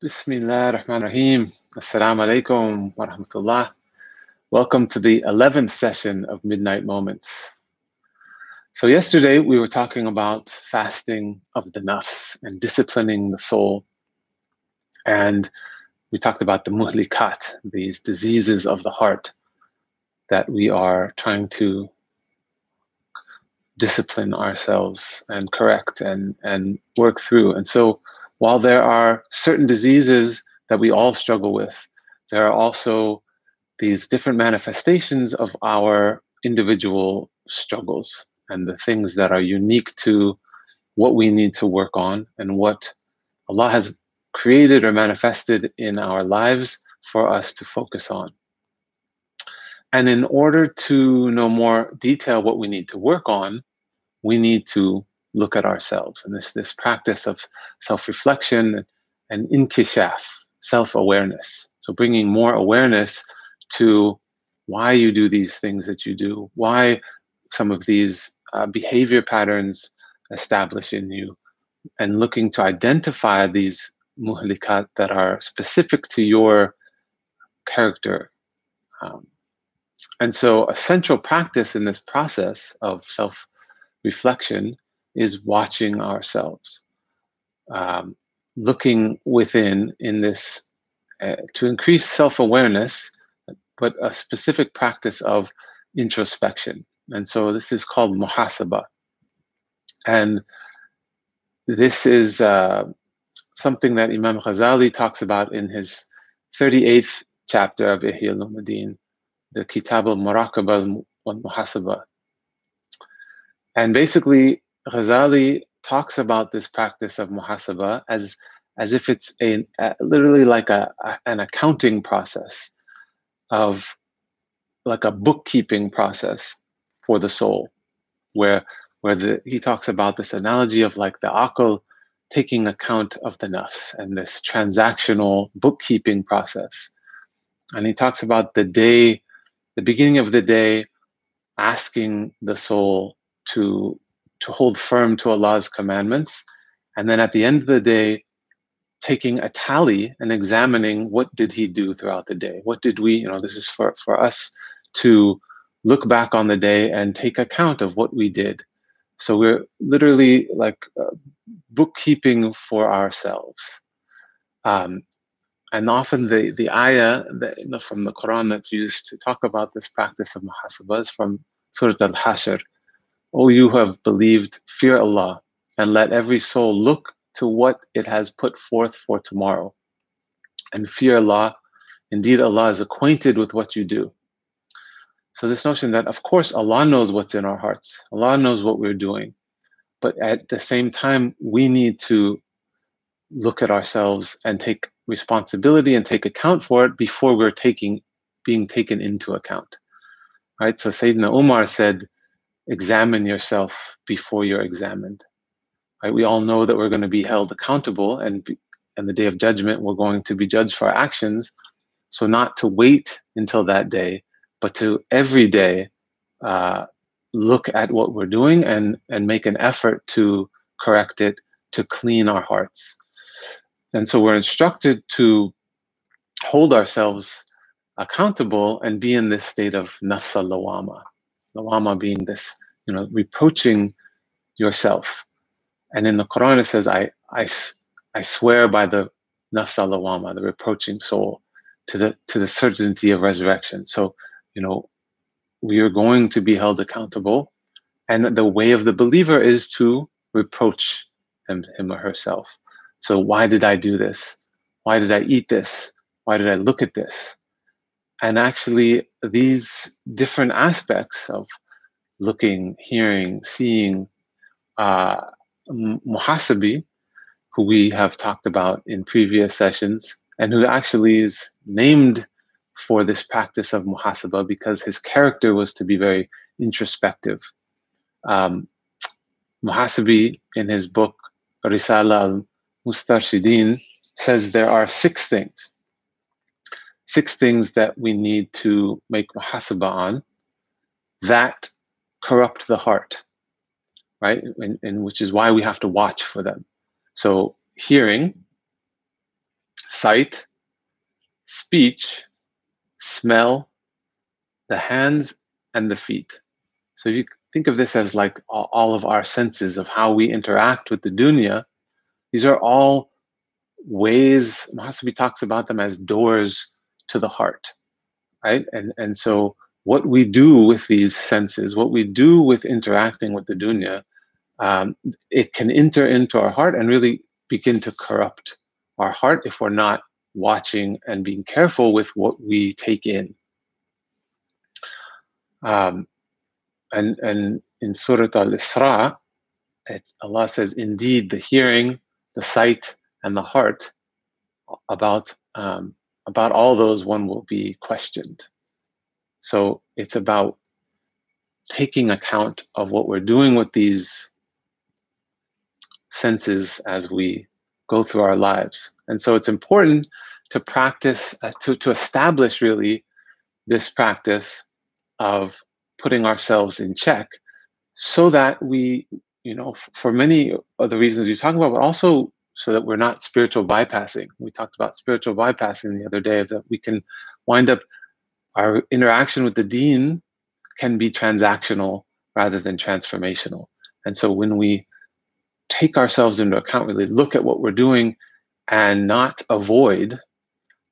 Bismillah ar-Rahman rahim Assalamu alaikum wa rahmatullah. Welcome to the 11th session of Midnight Moments. So, yesterday we were talking about fasting of the nafs and disciplining the soul. And we talked about the muhlikat, these diseases of the heart that we are trying to discipline ourselves and correct and, and work through. And so, while there are certain diseases that we all struggle with, there are also these different manifestations of our individual struggles and the things that are unique to what we need to work on and what Allah has created or manifested in our lives for us to focus on. And in order to know more detail what we need to work on, we need to look at ourselves. And this this practice of self-reflection and inkishaf self-awareness. So bringing more awareness to why you do these things that you do why some of these uh, behavior patterns establish in you and looking to identify these muhlikat that are specific to your character. Um, and so a central practice in this process of self reflection is watching ourselves, um, looking within in this uh, to increase self awareness, but a specific practice of introspection. And so this is called muhasaba. And this is uh, something that Imam Ghazali talks about in his 38th chapter of Ihya al-Ulumuddin, the Kitab al-Muraqabah al-Muhasaba. And basically, Ghazali talks about this practice of muhasaba as as if it's a, a literally like a, a, an accounting process of like a bookkeeping process for the soul where where the he talks about this analogy of like the akal taking account of the nafs and this transactional bookkeeping process. And he talks about the day the beginning of the day asking the soul to to hold firm to Allah's commandments. And then at the end of the day, taking a tally and examining what did he do throughout the day? What did we, you know, this is for, for us to look back on the day and take account of what we did. So we're literally like uh, bookkeeping for ourselves. Um, and often the, the ayah that, you know, from the Quran that's used to talk about this practice of muhasabah is from Surah Al-Hashr, O you who have believed, fear Allah, and let every soul look to what it has put forth for tomorrow. And fear Allah. Indeed, Allah is acquainted with what you do. So, this notion that, of course, Allah knows what's in our hearts, Allah knows what we're doing. But at the same time, we need to look at ourselves and take responsibility and take account for it before we're taking being taken into account. Right? So Sayyidina Umar said, examine yourself before you're examined. Right? We all know that we're going to be held accountable, and and the day of judgment, we're going to be judged for our actions. So not to wait until that day, but to every day uh, look at what we're doing and and make an effort to correct it, to clean our hearts. And so we're instructed to hold ourselves accountable and be in this state of nafsa lawama lawama being this, you know, reproaching yourself. And in the Quran it says, I, I, I swear by the nafs al-lawama, the reproaching soul, to the to the certainty of resurrection. So, you know, we are going to be held accountable. And the way of the believer is to reproach him, him or herself. So why did I do this? Why did I eat this? Why did I look at this? And actually these different aspects of looking hearing seeing uh, muhasibi who we have talked about in previous sessions and who actually is named for this practice of muhasaba because his character was to be very introspective. Um, muhasibi in his book risala al-mustarshidin says there are six things six things that we need to make muhasabah on that corrupt the heart, right? And, and which is why we have to watch for them. So, hearing, sight, speech, smell, the hands, and the feet. So you think of this as like all of our senses of how we interact with the dunya. These are all ways, Muhasibi talks about them as doors to the heart, right? And, and so what we do with these senses, what we do with interacting with the dunya, um, it can enter into our heart and really begin to corrupt our heart if we're not watching and being careful with what we take in. Um, and, and in Surah Al Isra, Allah says, Indeed, the hearing, the sight, and the heart, about, um, about all those, one will be questioned. So it's about taking account of what we're doing with these senses as we go through our lives. And so it's important to practice, uh, to, to establish really this practice of putting ourselves in check so that we, you know, for many of the reasons you talk about, but also so that we're not spiritual bypassing. We talked about spiritual bypassing the other day, that we can wind up, our interaction with the deen can be transactional rather than transformational. And so when we take ourselves into account, really look at what we're doing and not avoid,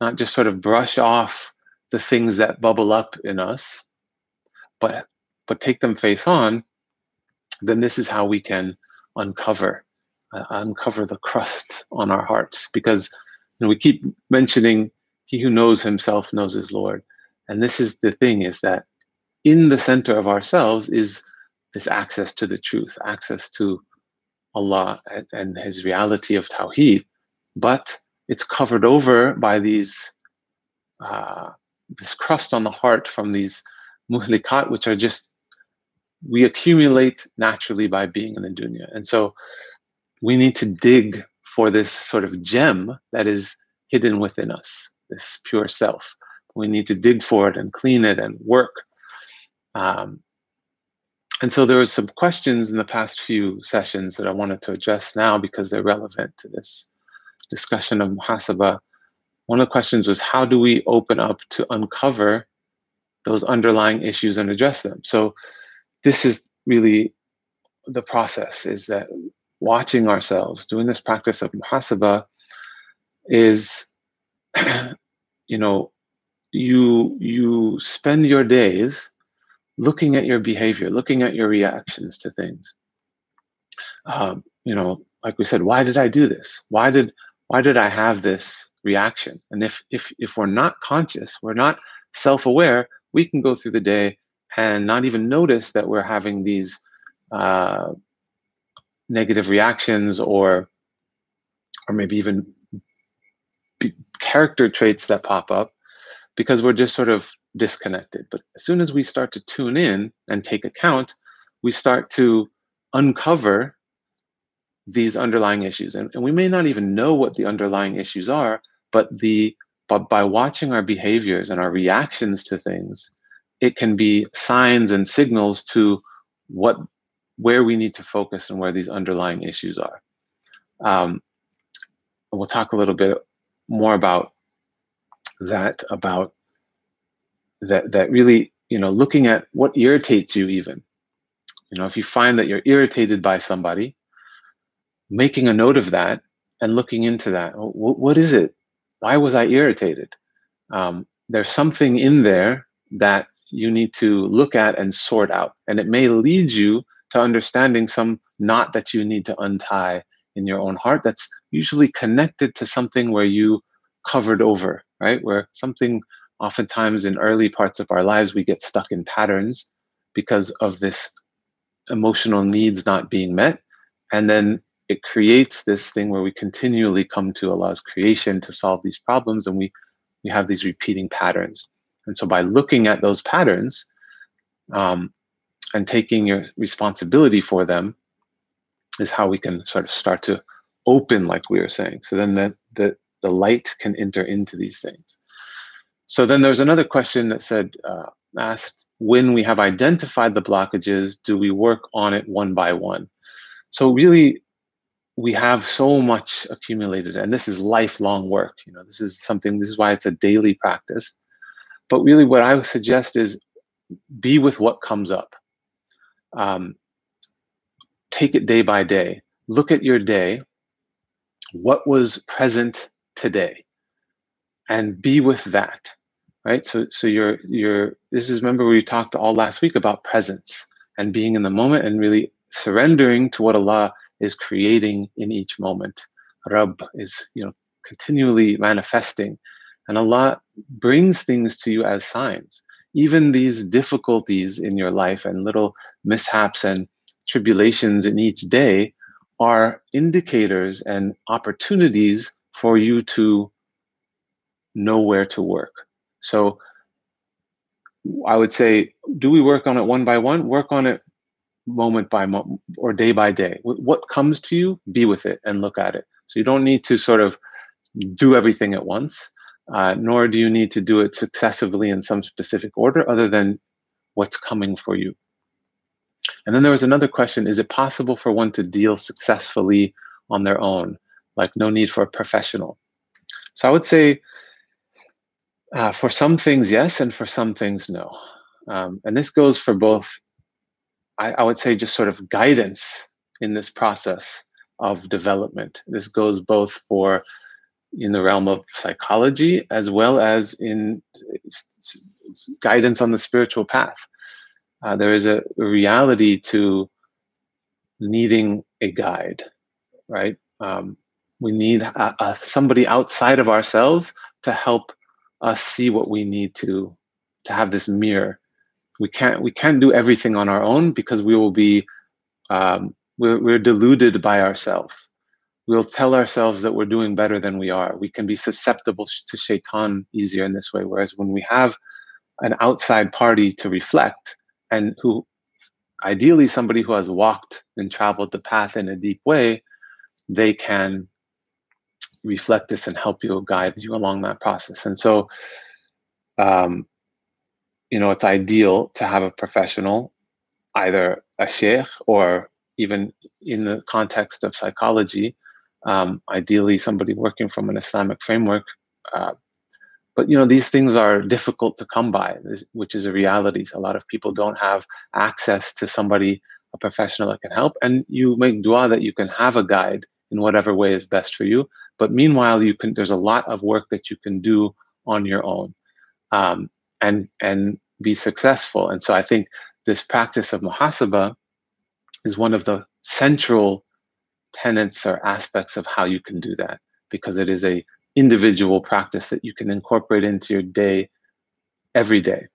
not just sort of brush off the things that bubble up in us, but but take them face on, then this is how we can uncover uncover the crust on our hearts. Because you know, we keep mentioning he who knows himself knows his lord. And this is the thing is that in the center of ourselves is this access to the truth access to allah and, and his reality of tawheed. But it's covered over by these uh, this crust on the heart from these muhlikat, which are just we accumulate naturally by being in the dunya. And so we need to dig for this sort of gem that is hidden within us, this pure self. We need to dig for it and clean it and work. Um, and so there was some questions in the past few sessions that I wanted to address now because they're relevant to this discussion of muhasabah. One of the questions was how do we open up to uncover those underlying issues and address them. So this is really the process is that watching ourselves, doing this practice of muhasabah is, you know, you you spend your days looking at your behavior, looking at your reactions to things. Um, you know, like we said, why did I do this? Why did why did I have this reaction? And if if if we're not conscious, we're not self-aware, we can go through the day and not even notice that we're having these uh, negative reactions or or maybe even character traits that pop up because we're just sort of disconnected. But as soon as we start to tune in and take account, we start to uncover these underlying issues. And, and we may not even know what the underlying issues are, but the but by watching our behaviors and our reactions to things, it can be signs and signals to what where we need to focus and where these underlying issues are. Um, we'll talk a little bit more about that about that that really you know looking at what irritates you even you know if you find that you're irritated by somebody making a note of that and looking into that what, what is it why was I irritated? Um, there's something in there that you need to look at and sort out. And it may lead you to understanding some knot that you need to untie in your own heart that's usually connected to something where you covered over, right? Where something oftentimes in early parts of our lives, we get stuck in patterns because of this emotional needs not being met. And then it creates this thing where we continually come to Allah's creation to solve these problems and we we have these repeating patterns. And so by looking at those patterns um, and taking your responsibility for them is how we can sort of start to open, like we were saying. So then the, the, the light can enter into these things. So then there's another question that said, uh, asked, when we have identified the blockages, do we work on it one by one? So really, we have so much accumulated, and this is lifelong work. You know, this is something. This is why it's a daily practice. But really, what I would suggest is be with what comes up. Um, take it day by day. Look at your day. What was present today? And be with that. Right. So so you're you're this is remember we talked all last week about presence and being in the moment and really surrendering to what Allah is creating in each moment. Rabb is, you know, continually manifesting. And Allah brings things to you as signs. Even these difficulties in your life and little mishaps and tribulations in each day are indicators and opportunities for you to know where to work. So I would say, do we work on it one by one? Work on it moment by moment or day by day. What comes to you, be with it and look at it. So you don't need to sort of do everything at once, uh, nor do you need to do it successively in some specific order other than what's coming for you. And then there was another question Is it possible for one to deal successfully on their own? Like, no need for a professional. So I would say uh, for some things, yes, and for some things, no. Um, and this goes for both, I, I would say, just sort of guidance in this process of development. This goes both for in the realm of psychology as well as in guidance on the spiritual path. Uh, there is a reality to needing a guide, right? Um, we need a, a, somebody outside of ourselves to help us see what we need to to have this mirror. We can't we can't do everything on our own because we will be um, we're, we're deluded by ourselves. We'll tell ourselves that we're doing better than we are. We can be susceptible to shaitan easier in this way. Whereas when we have an outside party to reflect and who ideally somebody who has walked and traveled the path in a deep way, they can reflect this and help you guide you along that process. And so, um, you know, it's ideal to have a professional, either a sheikh or even in the context of psychology, um, ideally somebody working from an Islamic framework. Uh, but you know, these things are difficult to come by, which is a reality. A lot of people don't have access to somebody, a professional that can help. And you make dua that you can have a guide in whatever way is best for you. But meanwhile, you can. There's a lot of work that you can do on your own, um, and and be successful. And so I think this practice of muhasabah is one of the central tenets or aspects of how you can do that because it is a individual practice that you can incorporate into your day every day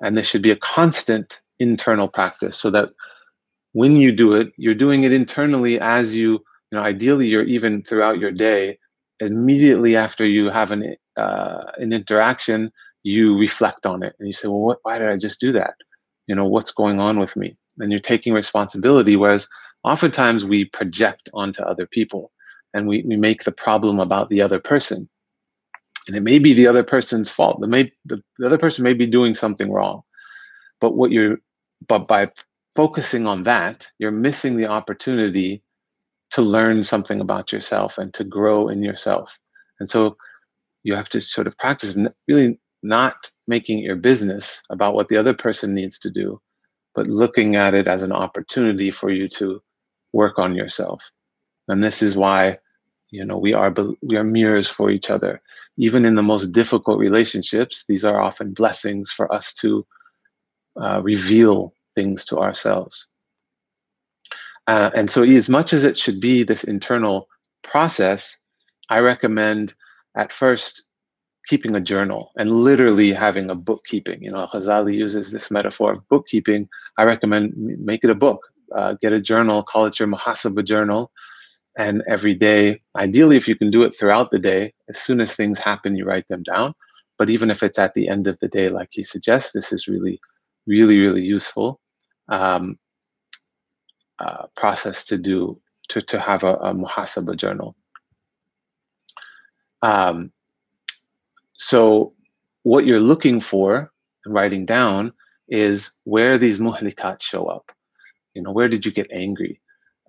and this should be a constant internal practice so that when you do it you're doing it internally as you you know ideally you're even throughout your day immediately after you have an uh, an interaction, you reflect on it and you say, "Well, what, why did I just do that? You know, what's going on with me?" And you're taking responsibility. Whereas oftentimes we project onto other people and we, we make the problem about the other person. And it may be the other person's fault. The, may, the, the other person may be doing something wrong. But what you're but by focusing on that, you're missing the opportunity to learn something about yourself and to grow in yourself. And so you have to sort of practice really not making your business about what the other person needs to do, but looking at it as an opportunity for you to work on yourself. And this is why you know we are we are mirrors for each other even in the most difficult relationships these are often blessings for us to uh, reveal things to ourselves uh, and so, as much as it should be this internal process, I recommend at first keeping a journal and literally having a bookkeeping. You know, Ghazali uses this metaphor of bookkeeping. I recommend make it a book. Uh, get a journal, call it your muhasabah journal, and every day, ideally, if you can do it throughout the day, as soon as things happen, you write them down. But even if it's at the end of the day, like he suggests, this is really, really, really useful. Um, uh, process to do to, to have a, a muhasabah journal. Um, so what you're looking for and writing down is where these muhlikat show up. You know, where did you get angry?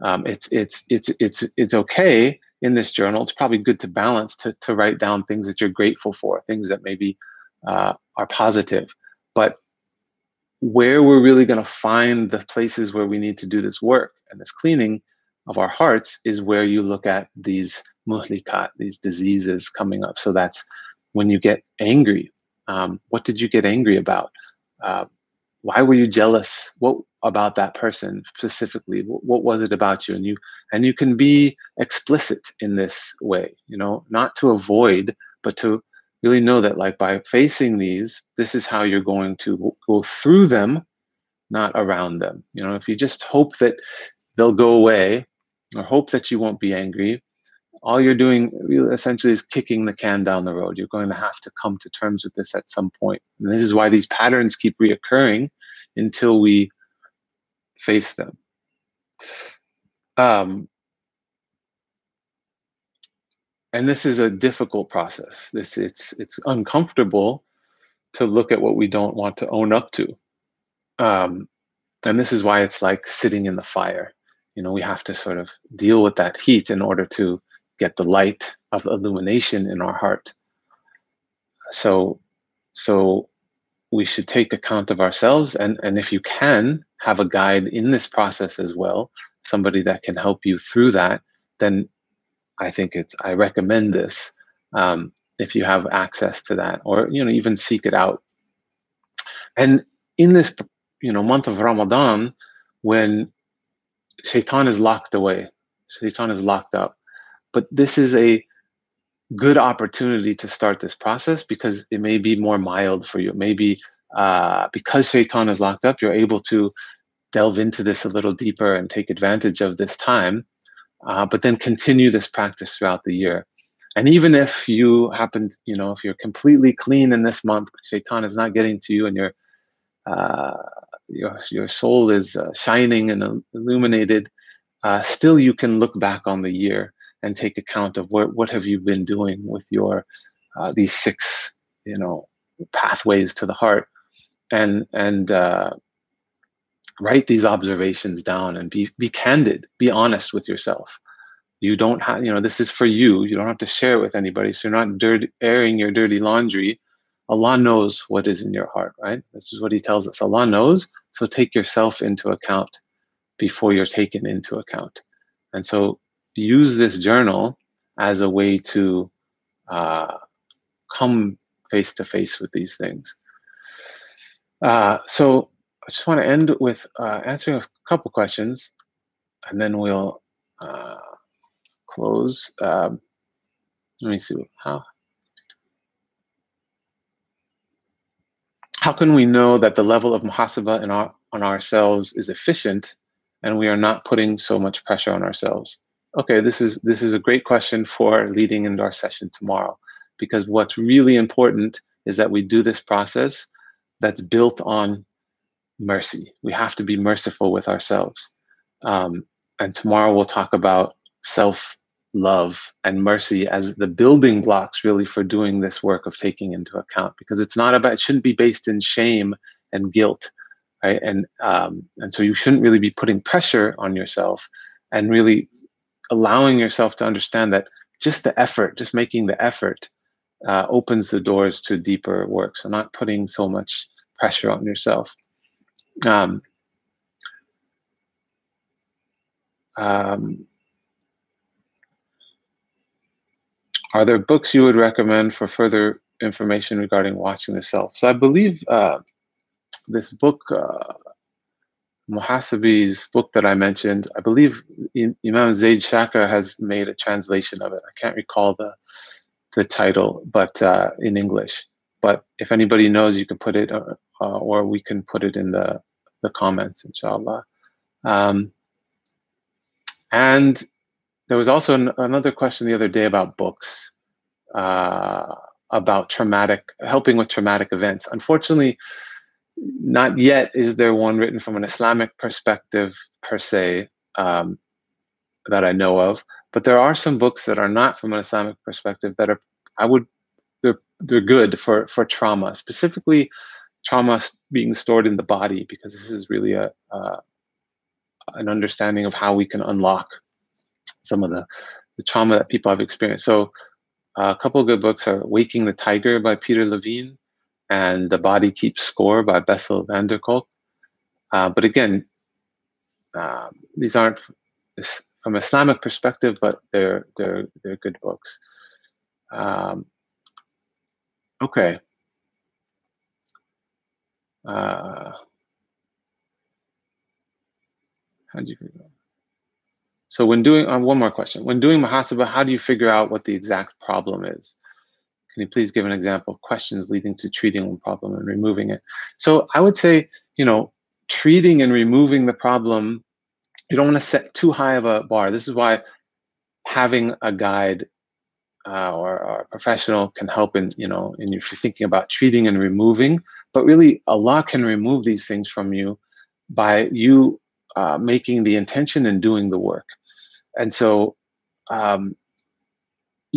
Um, it's it's it's it's it's okay in this journal. It's probably good to balance to to write down things that you're grateful for, things that maybe uh, are positive. But where we're really going to find the places where we need to do this work and this cleaning of our hearts is where you look at these muhlikat, these diseases coming up. So that's when you get angry. Um, what did you get angry about? Uh, why were you jealous? What about that person specifically? What, what was it about you? And you and you can be explicit in this way. You know, not to avoid, but to really know that like by facing these, this is how you're going to go through them, not around them. You know, if you just hope that they'll go away or hope that you won't be angry, all you're doing essentially is kicking the can down the road. You're going to have to come to terms with this at some point. And this is why these patterns keep reoccurring until we face them. Um, and this is a difficult process. This it's it's uncomfortable to look at what we don't want to own up to. Um, and this is why it's like sitting in the fire. You know, we have to sort of deal with that heat in order to get the light of illumination in our heart. So, so we should take account of ourselves, and and if you can have a guide in this process as well, somebody that can help you through that, then I think it's I recommend this um, if you have access to that, or you know even seek it out. And in this you know month of Ramadan, when Shaitan is locked away, Shaitan is locked up, but this is a good opportunity to start this process because it may be more mild for you. Maybe uh, because Shaitan is locked up, you're able to delve into this a little deeper and take advantage of this time uh, but then continue this practice throughout the year. And even if you happen, you know, if you're completely clean in this month, shaitan is not getting to you and your, uh, your, your soul is uh, shining and illuminated, uh, still you can look back on the year and take account of what, what have you been doing with your, uh, these six, you know, pathways to the heart. And, and, uh, write these observations down and be be candid be honest with yourself. You don't have you know this is for you. You don't have to share it with anybody. So you're not dirty, airing your dirty laundry. Allah knows what is in your heart right? This is what he tells us. Allah knows. So take yourself into account before you're taken into account. And so use this journal as a way to uh, come face to face with these things uh, so I just want to end with uh, answering a couple questions, and then we'll uh, close. Um, let me see how. How can we know that the level of muhasaba in our, on ourselves is efficient, and we are not putting so much pressure on ourselves? Okay, this is this is a great question for leading into our session tomorrow, because what's really important is that we do this process that's built on mercy. We have to be merciful with ourselves. Um, and tomorrow we'll talk about self love and mercy as the building blocks really for doing this work of taking into account because it's not about it shouldn't be based in shame and guilt right and um, and so you shouldn't really be putting pressure on yourself and really allowing yourself to understand that just the effort just making the effort uh, opens the doors to deeper work so not putting so much pressure on yourself um, um, are there books you would recommend for further information regarding watching the self? So I believe uh, this book, uh, Muhasibi's book that I mentioned, I believe Imam Zaid Shakir has made a translation of it. I can't recall the the title, but uh, in English. But if anybody knows, you can put it, uh, uh, or we can put it in the the comments, inshallah. Um, and there was also an, another question the other day about books, uh, about traumatic, helping with traumatic events. Unfortunately, not yet is there one written from an Islamic perspective per se um, that I know of, but there are some books that are not from an Islamic perspective that are, I would, they're, they're good for, for trauma, specifically trauma being stored in the body because this is really a, a, an understanding of how we can unlock some of the, the trauma that people have experienced. So uh, a couple of good books are Waking the Tiger by Peter Levine and The Body Keeps Score by Bessel van der Kolk. Uh, but again, um, these aren't from Islamic perspective, but they're they're they're good books. Um, okay. Uh, how do you figure? So when doing, uh, one more question. When doing muhasabah, how do you figure out what the exact problem is? Can you please give an example of questions leading to treating one problem and removing it? So I would say, you know, treating and removing the problem, you don't want to set too high of a bar. This is why having a guide uh, or, or, a professional can help in, you know, in if you're thinking about treating and removing, but really Allah can remove these things from you by you uh, making the intention and doing the work. And so um,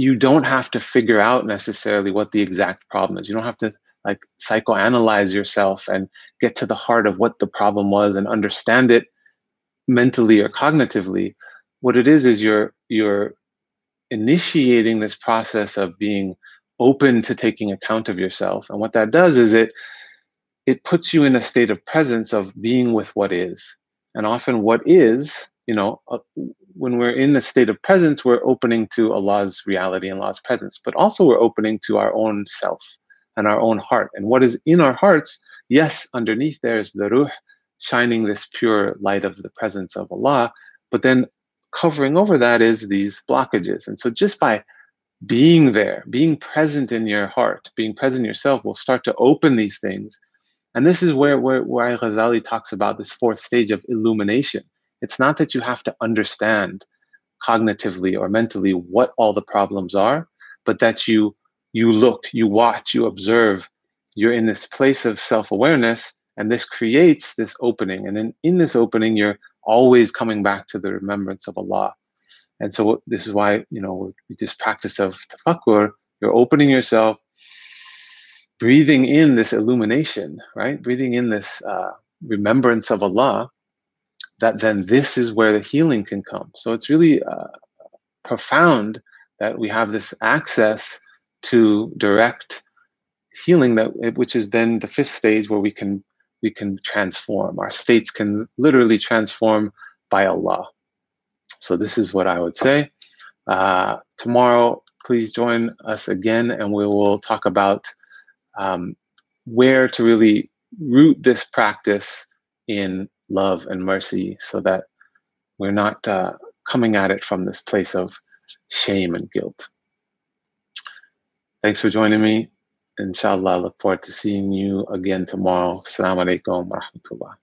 you don't have to figure out necessarily what the exact problem is. You don't have to like psychoanalyze yourself and get to the heart of what the problem was and understand it mentally or cognitively. What it is is you're you're initiating this process of being open to taking account of yourself. And what that does is it it puts you in a state of presence of being with what is. And often what is, you know, uh, when we're in a state of presence, we're opening to Allah's reality and Allah's presence, but also we're opening to our own self and our own heart. And what is in our hearts, yes, underneath there is the ruh, shining this pure light of the presence of Allah, but then covering over that is these blockages. And so just by being there, being present in your heart, being present yourself will start to open these things and this is where, where, where Ghazali talks about this fourth stage of illumination. It's not that you have to understand cognitively or mentally what all the problems are, but that you you look, you watch, you observe, you're in this place of self-awareness, and this creates this opening. And then in this opening, you're always coming back to the remembrance of Allah. And so this is why, you know, this practice of tafakkur, you're opening yourself, breathing in this illumination, right? Breathing in this uh, remembrance of Allah, that then this is where the healing can come. So it's really uh, profound that we have this access to direct healing that which is then the fifth stage where we can we can transform. Our states can literally transform by allah. So this is what i would say. Uh, tomorrow please join us again and we will talk about um, where to really root this practice in love and mercy so that we're not uh, coming at it from this place of shame and guilt. Thanks for joining me. Inshallah, I look forward to seeing you again tomorrow. Assalamu alaikum wa rahmatullah.